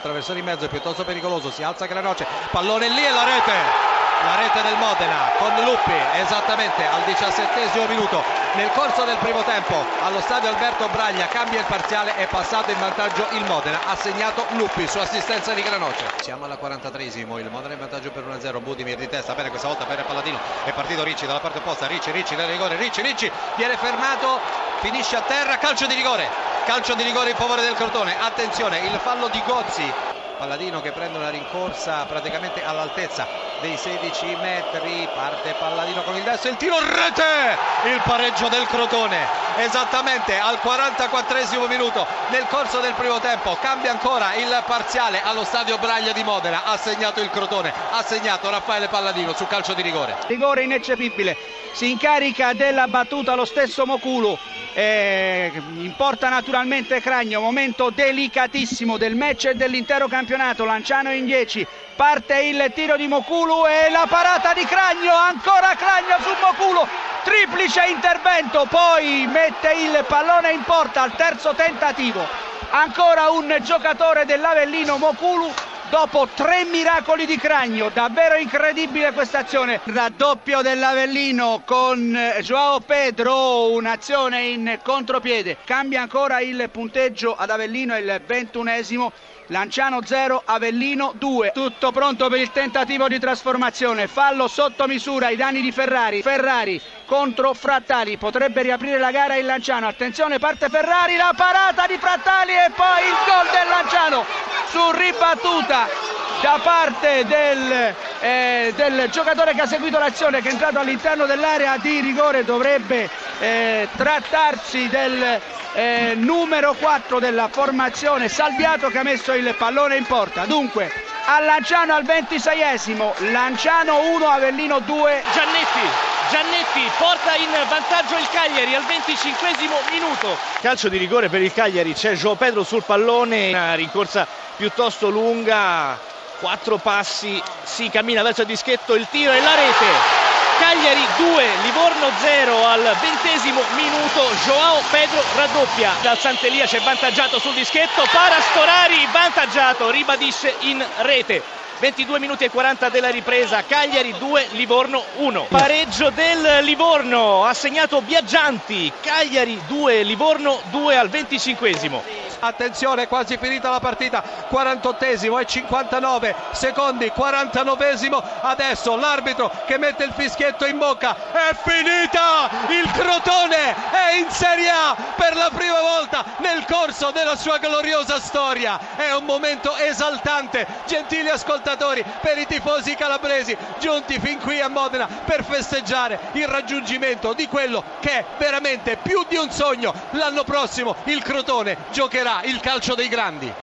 traversone in mezzo piuttosto pericoloso, si alza Granoce, pallone lì e la rete! La rete del Modena con Luppi esattamente al diciassettesimo minuto nel corso del primo tempo allo stadio Alberto Braglia cambia il parziale è passato in vantaggio il Modena ha segnato Luppi su assistenza di Granoce siamo alla 43esimo il Modena in vantaggio per 1-0 Budimir di testa bene questa volta per Palladino è partito Ricci dalla parte opposta Ricci Ricci nel rigore Ricci Ricci viene fermato finisce a terra calcio di rigore calcio di rigore in favore del Crotone. Attenzione il fallo di Gozzi Palladino che prende una rincorsa praticamente all'altezza dei 16 metri parte Palladino con il destro il tiro rete! Il pareggio del Crotone esattamente al 44 minuto nel corso del primo tempo cambia ancora il parziale allo stadio Braglia di Modena ha segnato il Crotone ha segnato Raffaele Palladino su calcio di rigore. Rigore ineccepibile si incarica della battuta lo stesso Moculu eh, importa naturalmente Cragno momento delicatissimo del match e dell'intero campionato Lanciano in 10 parte il tiro di Moculu e la parata di Cragno ancora Cragno su Moculu triplice intervento poi mette il pallone in porta al terzo tentativo ancora un giocatore dell'Avellino Moculu dopo tre miracoli di Cragno, davvero incredibile questa azione. Raddoppio dell'Avellino con Joao Pedro, un'azione in contropiede. Cambia ancora il punteggio ad Avellino, il ventunesimo. Lanciano 0, Avellino 2. Tutto pronto per il tentativo di trasformazione. Fallo sotto misura ai danni di Ferrari. Ferrari contro Frattali. Potrebbe riaprire la gara il Lanciano. Attenzione, parte Ferrari, la parata di Frattali e poi il gol del Lanciano su ribattuta da parte del, eh, del, giocatore che ha seguito l'azione che è entrato all'interno dell'area di rigore dovrebbe eh, trattarsi del eh, numero 4 della formazione Salviato che ha messo il pallone in porta. Dunque a Lanciano al 26esimo Lanciano 1 Avellino 2 Giannetti Giannetti porta in vantaggio il Cagliari al 25 minuto. Calcio di rigore per il Cagliari c'è Gio Pedro sul pallone una rincorsa piuttosto lunga quattro passi si cammina verso il dischetto il tiro e la rete. Cagliari 2, Livorno 0 al ventesimo minuto, Joao Pedro raddoppia, dal Sant'Elia c'è vantaggiato sul dischetto, para Storari vantaggiato, ribadisce in rete. 22 minuti e 40 della ripresa, Cagliari 2, Livorno 1. Pareggio del Livorno, ha segnato Biaggianti, Cagliari 2, Livorno 2 al 25 attenzione quasi finita la partita. 48esimo e 59 secondi 49esimo adesso l'arbitro che mette il fischietto in bocca. È finita! Il Crotone è in Serie A la prima volta nel corso della sua gloriosa storia è un momento esaltante gentili ascoltatori per i tifosi calabresi giunti fin qui a Modena per festeggiare il raggiungimento di quello che è veramente più di un sogno l'anno prossimo il Crotone giocherà il calcio dei grandi.